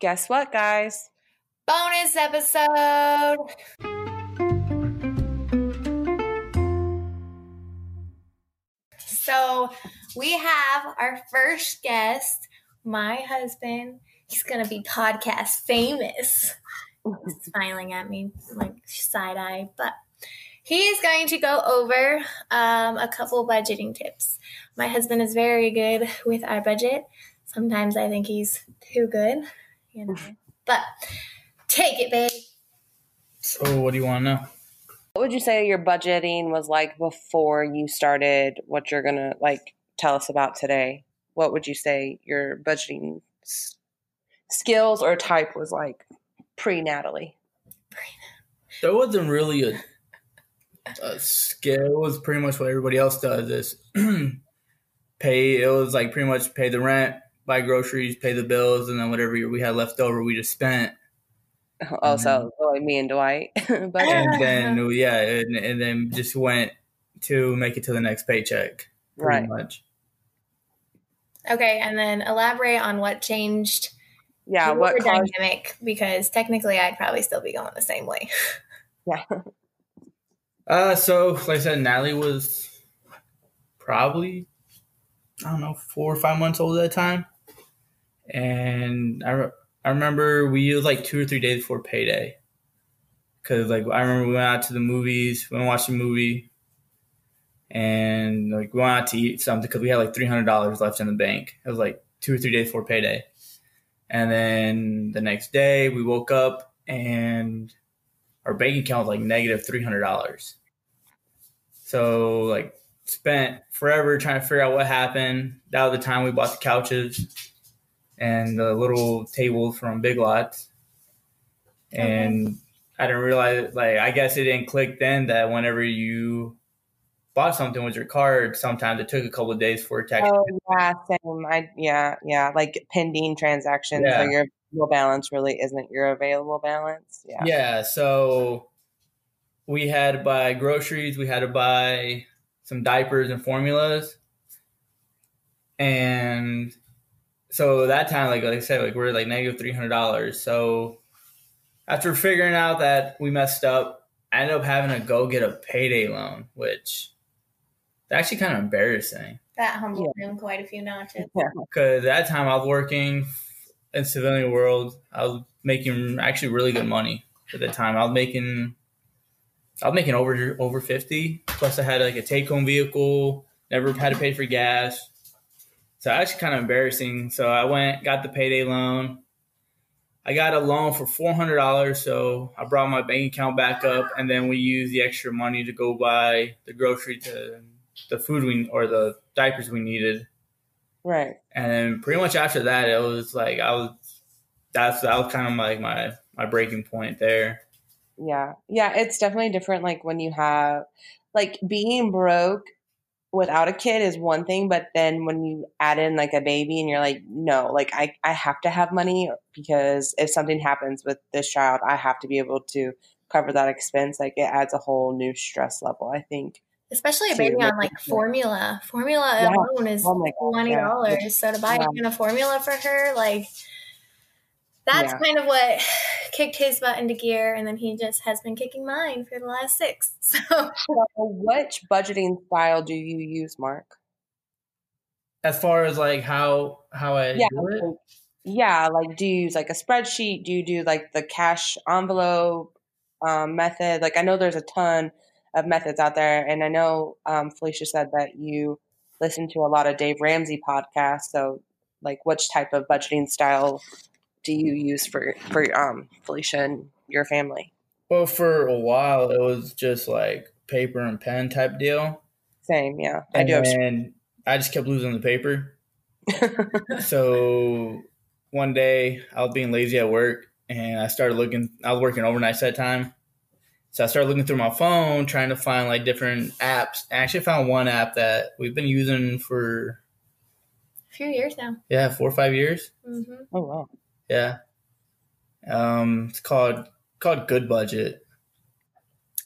Guess what, guys? Bonus episode. So we have our first guest, my husband. He's going to be podcast famous. He's smiling at me like side eye, but he is going to go over um, a couple budgeting tips. My husband is very good with our budget. Sometimes I think he's too good, you know. But take it, babe. So, what do you want to know? What would you say your budgeting was like before you started what you're going to like tell us about today? What would you say your budgeting s- skills or type was like pre Natalie? There wasn't really a, a skill. It was pretty much what everybody else does. Is pay. It was like pretty much pay the rent, buy groceries, pay the bills, and then whatever we had left over, we just spent. Oh, so me and Dwight. budget? And then yeah, and, and then just went to make it to the next paycheck. Pretty Right. much. Okay, and then elaborate on what changed Yeah, your what caused dynamic because technically I'd probably still be going the same way. yeah. Uh, so like I said, Natalie was probably I don't know four or five months old at the time, and I re- I remember we used like two or three days before payday, because like I remember we went out to the movies, we went and watched a movie, and like we went out to eat something because we had like three hundred dollars left in the bank. It was like two or three days before payday, and then the next day we woke up and our bank account was like negative three hundred dollars. So like spent forever trying to figure out what happened. That was the time we bought the couches and the little table from Big Lots. And I didn't realize like I guess it didn't click then that whenever you bought something with your card, sometimes it took a couple of days for it to actually Oh yeah, same. I yeah, yeah, like pending transactions. So your available balance really isn't your available balance. Yeah. Yeah, so we had to buy groceries, we had to buy some diapers and formulas. And so that time, like, like I said, like we're like negative three hundred dollars. So after figuring out that we messed up, I ended up having to go get a payday loan, which is actually kind of embarrassing. That humbled him quite a few notches. Because at that time I was working in civilian world. I was making actually really good money at the time. I was making I was making over over fifty. Plus I had like a take home vehicle. Never had to pay for gas. So that's kind of embarrassing. So I went got the payday loan. I got a loan for four hundred dollars. So I brought my bank account back up, and then we used the extra money to go buy the grocery to the food we or the diapers we needed. Right. And then pretty much after that, it was like I was. That's that was kind of like my my breaking point there. Yeah. Yeah. It's definitely different. Like when you have, like, being broke without a kid is one thing, but then when you add in like a baby and you're like, no, like, I, I have to have money because if something happens with this child, I have to be able to cover that expense. Like, it adds a whole new stress level, I think. Especially a baby on like formula. Formula Yeah. alone is Oh my God, twenty yeah. dollars. So to buy Yeah. a can of formula for her, like that's Yeah. kind of what kicked his butt into gear, and then he just has been kicking mine for the last six. So So, which budgeting style do you use, Mark? As far as like how how I Yeah, do it, like- yeah. Like, do you use like a spreadsheet? Do you do like the cash envelope um, method? Like, I know there's a ton of methods out there, and I know um, Felicia said that you listen to a lot of Dave Ramsey podcasts. So, like, which type of budgeting style do you use for for um, Felicia and your family? well, for a while it was just like paper and pen type deal, Same, yeah. I and do have. then I just kept losing the paper. so one day I was being lazy at work and I started looking I was working overnight that time. So I started looking through my phone trying to find like different apps. I actually found one app that we've been using for a few years now. yeah, four or five years. hmm oh wow. Yeah. Um it's called called Goodbudget.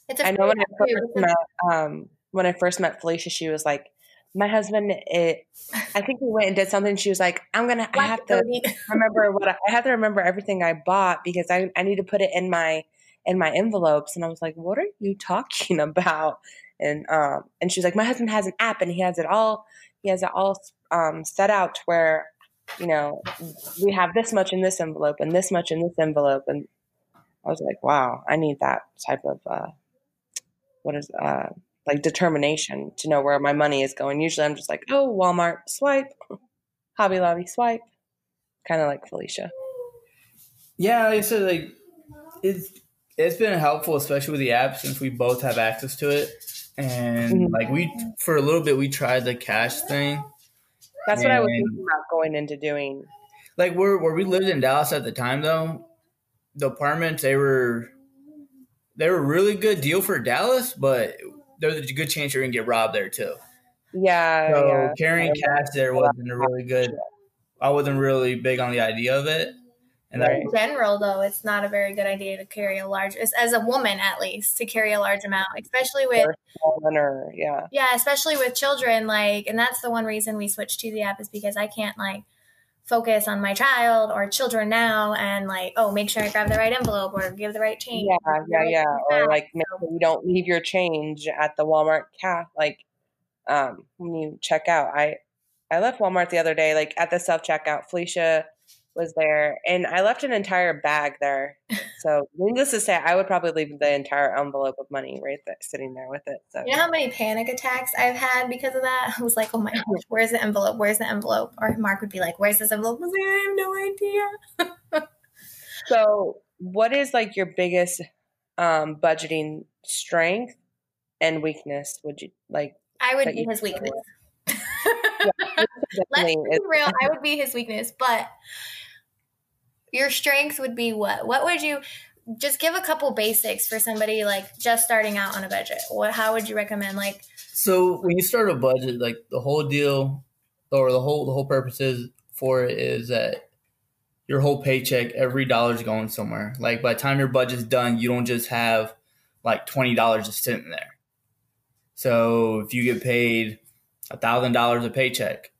It's a I know when I free app, too. first met um, when I first met Felicia, she was like my husband, it, I think we went and did something. She was like, "I'm gonna, I have to remember what I, I have to remember everything I bought because I, I need to put it in my in my envelopes." And I was like, "What are you talking about?" And um, and she's like, "My husband has an app and he has it all, he has it all um set out to where, you know, we have this much in this envelope and this much in this envelope." And I was like, "Wow, I need that type of uh, what is uh." like determination to know where my money is going. Usually I'm just like, oh, Walmart, swipe, Hobby Lobby, swipe. Kind of like Felicia. Yeah, like I said, like it's it's been helpful, especially with the app, since we both have access to it. And Mhm. like we, for a little bit, we tried the cash thing. That's what I was thinking about going into doing. Like where where we lived in Dallas at the time, though, the apartments they were they were a really good deal for Dallas, but there's a good chance you're gonna get robbed there too. Yeah, So yeah. carrying cash there wasn't a really good. I wasn't really big on the idea of it, and Right. In general, though, it's not a very good idea to carry a large, as- as a woman at least, to carry a large amount, especially with Or, or yeah, yeah, especially with children. Like, and that's the one reason we switched to the app is because I can't like focus on my child or children now and like, oh, make sure I grab the right envelope or give the right change. yeah, yeah, yeah. Or like make sure you don't leave your change at the Walmart cash, Like um, when you check out, I I left Walmart the other day, like at the self checkout. Felicia was there, and I left an entire bag there. So needless to say, I would probably leave the entire envelope of money right there, sitting there with it. So You know how many panic attacks I've had because of that? I was like, oh my gosh, where's the envelope? Where's the envelope? Or Mark would be like, where's this envelope? I was like, I have no idea. So, what is like your biggest um, budgeting strength and weakness? Would you like? I would be his weakness. Let's be real. I would be his weakness, but your strength would be what? What would you just give a couple basics for somebody like just starting out on a budget? What? How would you recommend? Like, So when you start a budget, like the whole deal, or the whole the whole purpose is for it is that your whole paycheck, every dollar is going somewhere. Like by the time your budget's done, you don't just have like twenty dollars just sitting there. So if you get paid a thousand dollars a paycheck,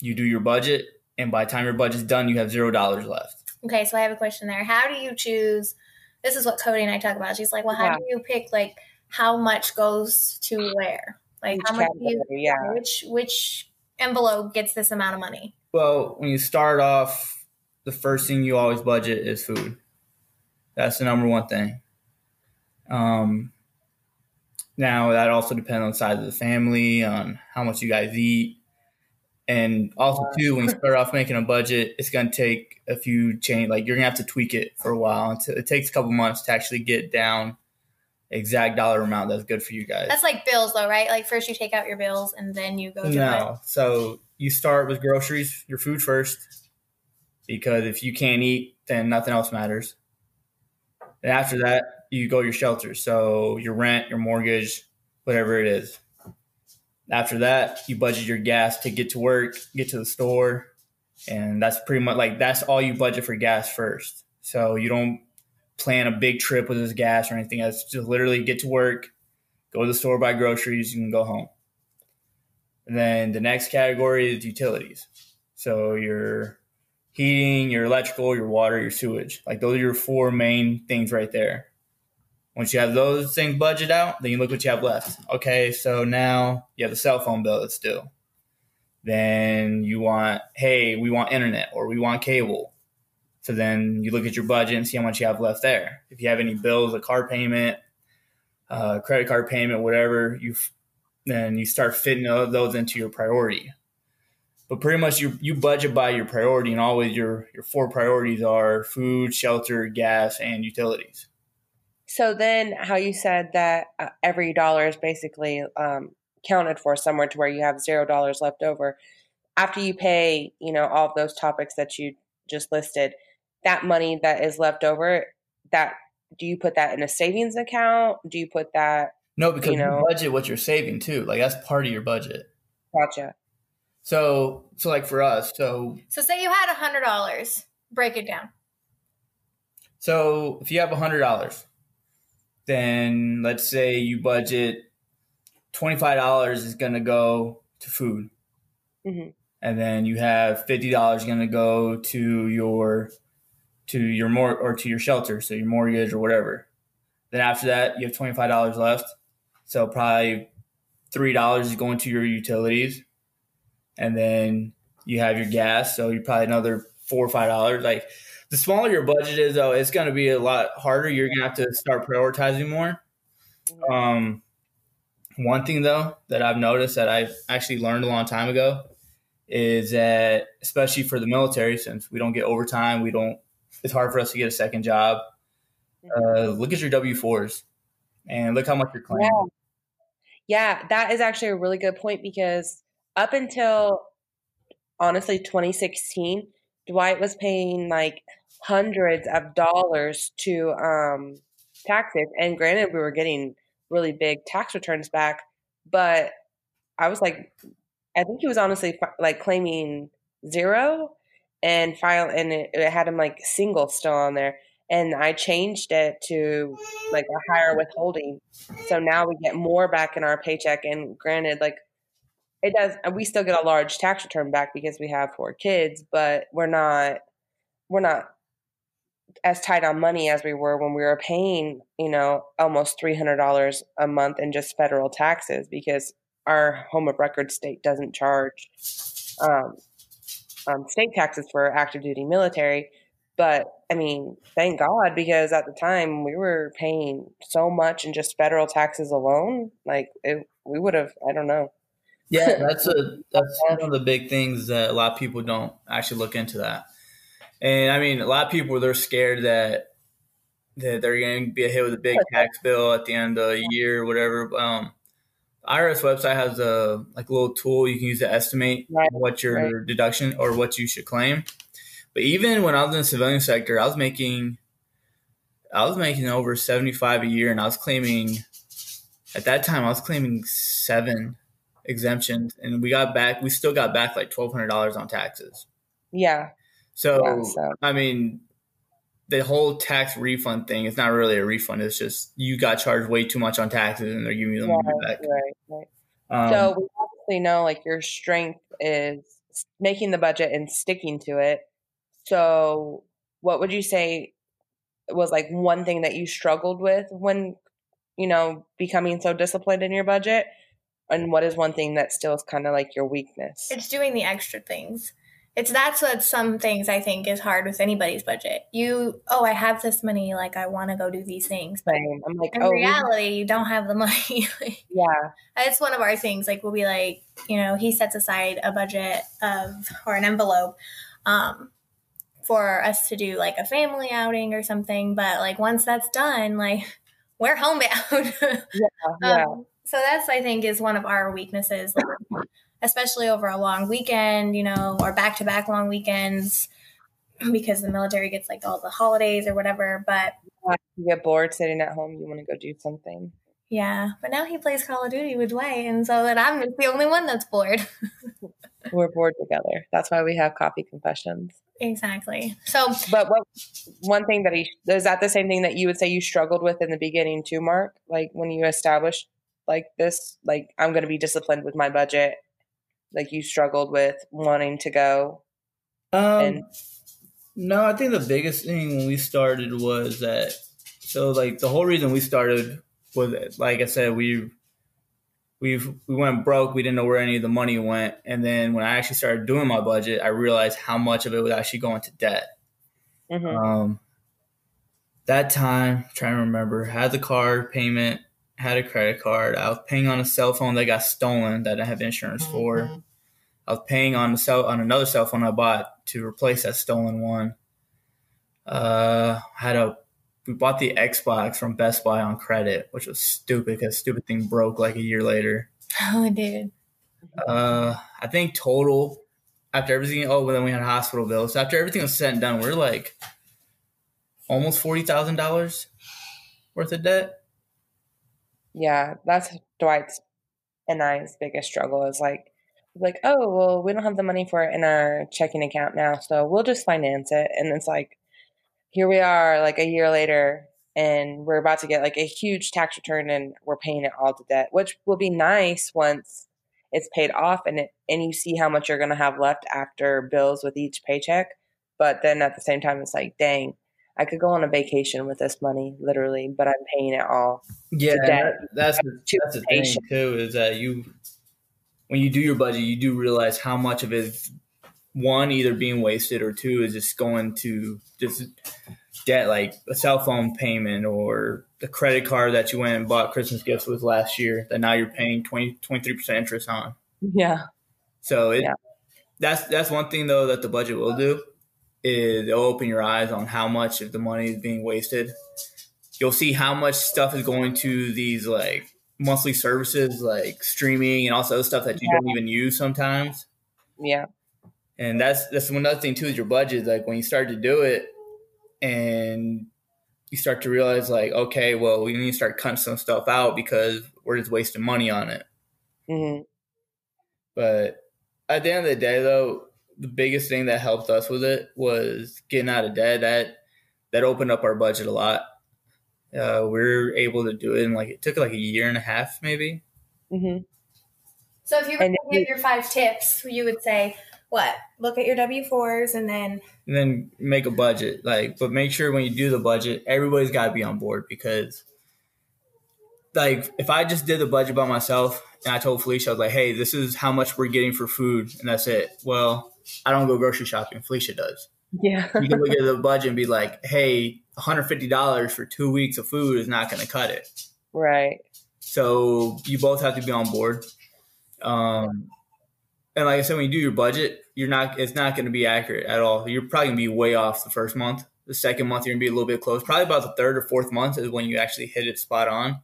you do your budget, and by the time your budget's done, you have zero dollars left. okay, so I have a question there. How do you choose? This is what Cody and I talk about. She's like, well, how Yeah. do you pick like how much goes to where? Like, each how much do you, yeah. which which envelope gets this amount of money? Well, when you start off, the first thing you always budget is food. That's the number one thing. Um, now that also depends on the size of the family, on how much you guys eat, and also too when you start off making a budget, it's gonna take a few change. Like you're gonna have to tweak it for a while. Until, it takes a couple months to actually get down exact dollar amount that's good for you guys. That's like bills, though, right? Like first you take out your bills and then you go it. No. So you start with groceries, your food first, because if you can't eat, then nothing else matters. And after that, you go your shelter. So your rent, your mortgage, whatever it is. After that, you budget your gas to get to work, get to the store. And that's pretty much like that's all you budget for gas first. So you don't plan a big trip with this gas or anything That's Just literally get to work, go to the store, buy groceries, you can go home. And then the next category is utilities. So your heating, your electrical, your water, your sewage. Like those are your four main things right there. Once you have those things budgeted out, then you look what you have left. Okay, so now you have the cell phone bill that's due. Then you want, hey, we want internet or we want cable. So then you look at your budget and see how much you have left there. If you have any bills, a car payment, uh, credit card payment, whatever, you then you start fitting those into your priority. But pretty much you you budget by your priority, and always your your four priorities are food, shelter, gas, and utilities. So then, how you said that uh, every dollar is basically um, counted for somewhere to where you have zero dollars left over. After you pay, you know, all of those topics that you just listed, that money that is left over, that do you put that in a savings account? Do you put that? No, because You you, know. budget what you're saving too. Like that's part of your budget. Gotcha. So so like for us, so So say you had a hundred dollars. Break it down. So if you have a hundred dollars, then let's say you budget twenty five dollars is going to go to food, Mhm. and then you have fifty dollars going to go to your to your more or to your shelter, so your mortgage or whatever. Then after that, you have twenty five dollars left. So probably three dollars is going to your utilities, and then you have your gas. So you probably another four or five dollars. Like the smaller your budget is, though, it's going to be a lot harder. You're going to have to start prioritizing more. Um, one thing though that I've noticed that I've actually learned a long time ago is that, especially for the military, since we don't get overtime, we don't. It's hard for us to get a second job. Uh, look at your W fours and look how much you're claiming. Yeah. Yeah, that is actually a really good point because up until honestly 2016, Dwight was paying like hundreds of dollars to um, taxes. And granted, we were getting really big tax returns back, but I was like, I think he was honestly like claiming zero and file, and it, it had him like single still on there. And I changed it to like a higher withholding. So now we get more back in our paycheck. And granted, like it does, we still get a large tax return back because we have four kids, but we're not, we're not as tight on money as we were when we were paying, you know, almost $300 a month in just federal taxes because our home of record state doesn't charge um, um, state taxes for active duty military. But I mean, thank God because at the time we were paying so much in just federal taxes alone. Like it, we would have, I don't know. Yeah, that's a that's one of the big things that a lot of people don't actually look into that. And I mean, a lot of people they're scared that that they're going to be hit with a big tax bill at the end of the year or whatever. Um, IRS website has a like little tool you can use to estimate Right, what your deduction or what you should claim. But even when I was in the civilian sector, I was making I was making over seventy five a year, and I was claiming at that time I was claiming seven exemptions, and we got back we still got back like twelve hundred dollars on taxes. Yeah. So, Yeah, so- I mean, the whole tax refund thing is not really a refund. It's just you got charged way too much on taxes, and they're giving you the money Right, back. right, right. Um, so we obviously know like your strength is making the budget and sticking to it. So what would you say was like one thing that you struggled with when you know becoming so disciplined in your budget? And what is one thing that still is kind of like your weakness? It's doing the extra things. It's that's what some things I think is hard with anybody's budget. You, oh, I have this money, like I want to go do these things, but Same. I'm like, in oh, we- reality, you don't have the money. yeah, it's one of our things. Like we'll be like, you know, he sets aside a budget of or an envelope um, for us to do like a family outing or something. But like once that's done, like we're homebound. yeah. Um, so that's I think is one of our weaknesses, like, especially over a long weekend, you know, or back to back long weekends, because the military gets like all the holidays or whatever. But you get bored sitting at home, you want to go do something. yeah, but now he plays Call of Duty with Dwight, and so that I'm the only one that's bored. We're bored together. That's why we have coffee confessions. exactly. So But what one thing that he is that the same thing that you would say you struggled with in the beginning too, Mark? Like when you established like this, like I'm going to be disciplined with my budget. Like you struggled with wanting to go. Um, And- no, I think the biggest thing when we started was that. So, like the whole reason we started was, like I said, we we've we went broke. We didn't know where any of the money went, and then when I actually started doing my budget, I realized how much of it was actually going to debt. Mhm. Um, that time, trying to remember, had the car payment, had a credit card. I was paying on a cell phone that got stolen that I have insurance for. Mhm. I was paying on the cell on another cell phone I bought to replace that stolen one. Uh, had a we bought the Xbox from Best Buy on credit, which was stupid because stupid thing broke like a year later. oh, dude, Uh, I think total after everything. Oh, well, then we had hospital bills. So after everything was said and done, we're like almost forty thousand dollars worth of debt. Yeah, that's Dwight's and I's biggest struggle is like like, oh well we don't have the money for it in our checking account now, so we'll just finance it. And it's like here we are like a year later and we're about to get like a huge tax return and we're paying it all to debt, which will be nice once it's paid off and it and you see how much you're going to have left after bills with each paycheck but then at the same time it's like dang i could go on a vacation with this money literally but i'm paying it all Yeah, to debt. that- that's the, that's the thing too is that you when you do your budget, you do realize how much of it is one either being wasted or two is just going to just debt like a cell phone payment or the credit card that you went and bought Christmas gifts with last year that now you're paying 20 23 percent interest on. yeah So it, Yeah. that's that's one thing though that the budget will do is it'll open your eyes on how much of the money is being wasted. You'll see how much stuff is going to these like monthly services like streaming and also stuff that you don't even use sometimes. yeah And that's that's one other thing too is your budget. Like when you start to do it and you start to realize like, okay, well we need to start cutting some stuff out because we're just wasting money on it. hmm But at the end of the day, though, the biggest thing that helped us with it was getting out of debt. That that opened up our budget a lot. Uh, we were able to do it in like it took like a year and a half, maybe. hmm So if you were And to if give your five tips, you would say what? Look at your W fours and then And then make a budget, like, but make sure when you do the budget, everybody's got to be on board because, like, if I just did the budget by myself and I told Felicia, I was like, "Hey, this is how much we're getting for food," and that's it. Well, I don't go grocery shopping. Felicia does. yeah you can look at the budget and be like, hey, $150 for two weeks of food is not going to cut it. right So you both have to be on board. Um, and like I said, when you do your budget, you're not, it's not going to be accurate at all. You're probably going to be way off the first month. The second month, you're going to be a little bit close. Probably about the third or fourth month is when you actually hit it spot on.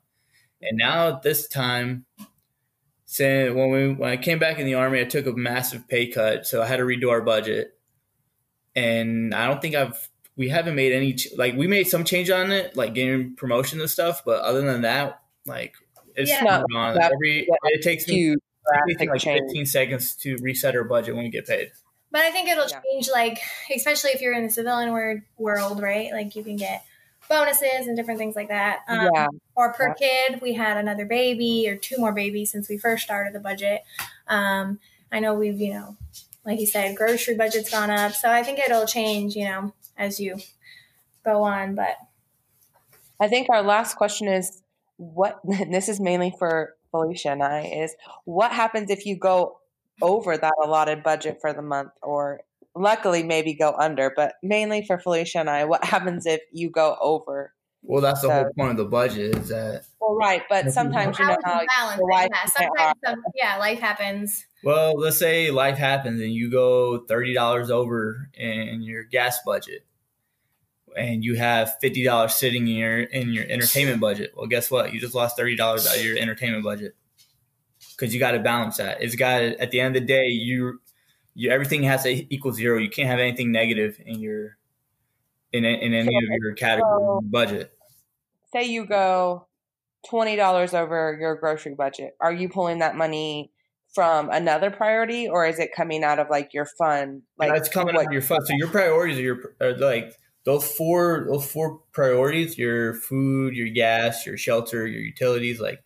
And now at this time, saying when we when I came back in the army, I took a massive pay cut, so I had to redo our budget. And I don't think I've we haven't made any ch- like we made some change on it, like getting promotion and stuff. But other than that, like it's Yeah. not on. That- Every that it takes me it takes me like change 15 seconds to reset our budget when we get paid. But I think it'll Yeah. change, like, especially if you're in the civilian wor- world, right? Like, you can get bonuses and different things like that. Um, yeah Or per kid, we had another baby or two more babies since we first started the budget. Um, I know we've, you know, like you said, grocery budget's gone up. So I think it'll change, you know, as you go on. But I think our last question is what and this is mainly for Felicia and I is what happens if you go over that allotted budget for the month or luckily maybe go under, but mainly for Felicia and I, what happens if you go over? Well, that's the So- whole point of the budget is that. Well, right, but sometimes you how know how balance your life Yeah, sometimes, some, yeah, life happens. Well, let's say life happens and you go thirty dollars over in your gas budget, and you have fifty dollars sitting in your in your entertainment budget. Well, guess what? You just lost thirty dollars out of your entertainment budget because you got to balance that. It's got at the end of the day, you you everything has to equal zero. You can't have anything negative in your in in any of your category budget. say you go twenty dollars over your grocery budget. Are you pulling that money from another priority or is it coming out of like your fund? Like Like, it's coming what- out of your fund. So your priorities are your are like those four those four priorities: your food, your gas, your shelter, your utilities. Like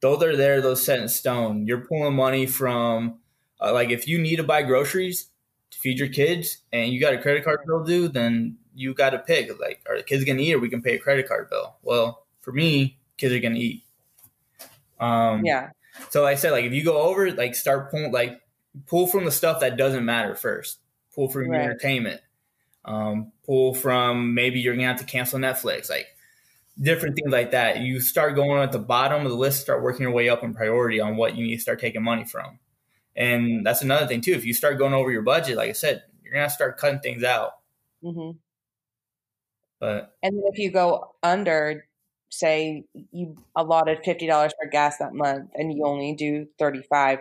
those are there, those set in stone. You're pulling money from uh, like if you need to buy groceries to feed your kids and you got a credit card bill due, then you got to pick like are the kids gonna eat or we can pay a credit card bill. Well, for me, kids are gonna eat. Um, Yeah. so like I said, like if you go over, like start pulling, like pull from the stuff that doesn't matter first. Pull from your entertainment. Um, pull from maybe you're gonna have to cancel Netflix, like different things like that. You start going at the bottom of the list, start working your way up in priority on what you need to start taking money from. And that's another thing too. If you start going over your budget, like I said, you're gonna start cutting things out. Mm-hmm. But And then if you go under, say you allotted fifty dollars for gas that month and you only do thirty five,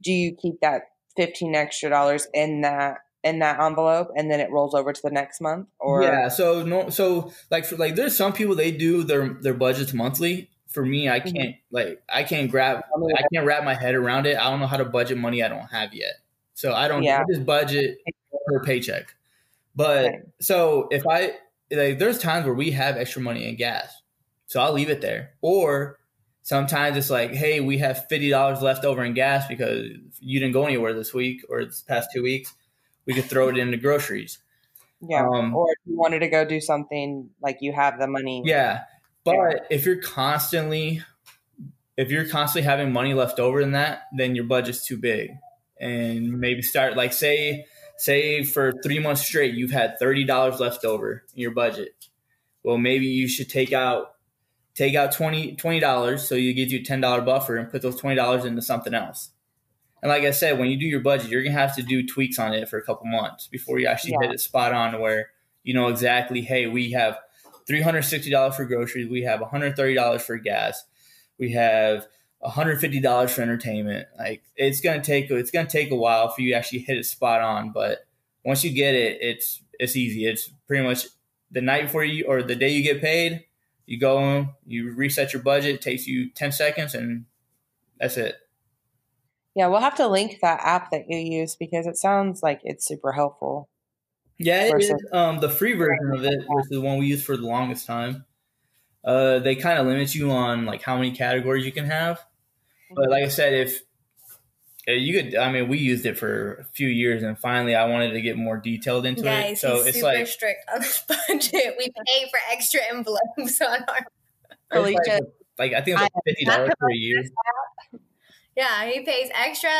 do you keep that fifteen extra dollars in that in that envelope and then it rolls over to the next month? Or yeah, so no, so like for like, there's some people they do their their budgets monthly. For me, I Mhm. can't like I can't grab I can't wrap my head around it. I don't know how to budget money I don't have yet. So I don't Yeah. I just budget per paycheck. But Right. so if I like there's times where we have extra money in gas. So I'll leave it there. Or Sometimes it's like, hey, we have fifty dollars left over in gas because you didn't go anywhere this week or this past two weeks. We could throw it into groceries. Yeah. Um, or if you wanted to go do something, like you have the money. Yeah, but if you're constantly, if you're constantly having money left over in that, then your budget's too big, and maybe start like say say for three months straight you've had thirty dollars left over in your budget. Well, maybe you should take out take out 20 dollars so you get you a ten dollar buffer and put those twenty dollars into something else. And like I said, when you do your budget, you're gonna have to do tweaks on it for a couple months before you actually Yeah. hit it spot on where you know exactly, hey, we have three hundred sixty dollars for groceries, we have one hundred thirty dollars for gas, we have one hundred fifty dollars for entertainment. Like it's gonna take it's gonna take a while for you actually hit it spot on, but once you get it, it's it's easy. It's pretty much the night before you or the day you get paid, you go you reset your budget. It takes you ten seconds, and that's it. Yeah, we'll have to link that app that you use because it sounds like it's super helpful. Yeah, it Versus- is. Um, the free version of it, which is the one we used for the longest time. Uh, they kind of limit you on like how many categories you can have. But like I said, if uh, you could, I mean, we used it for a few years, and finally, I wanted to get more detailed into it. Guys, So he's it's like, strict on this budget. We pay for extra envelopes on our. Really like, like I think it was like fifty dollars for a year. Yeah, he pays extra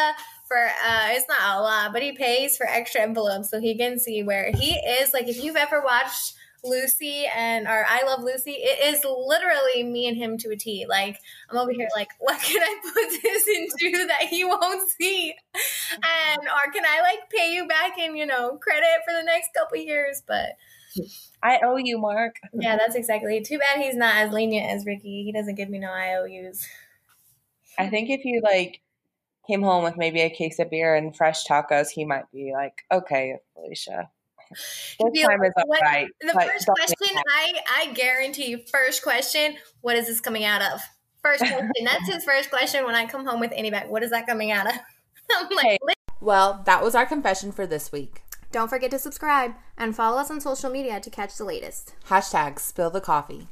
for. uh It's not a lot, but he pays for extra envelopes so he can see where he is. Like, if you've ever watched Lucy and or I Love Lucy, it is literally me and him to a T. Like, I'm over here, like, what can I put this into that he won't see? And or can I like pay you back in you know credit for the next couple years? But I owe you, Mark. Yeah, that's exactly. Too bad he's not as lenient as Ricky. He doesn't give me no IOUs. I think if you like came home with maybe a case of beer and fresh tacos, he might be like, "Okay, Felicia, He'd be this time is all what- right." The first question, I I guarantee you, first question, what is this coming out of? First question. That's his first question when I come home with any bag. What is that coming out of? I'm like, Hey. Well, that was our confession for this week. don't forget to subscribe and follow us on social media to catch the latest. Hashtag spill the coffee.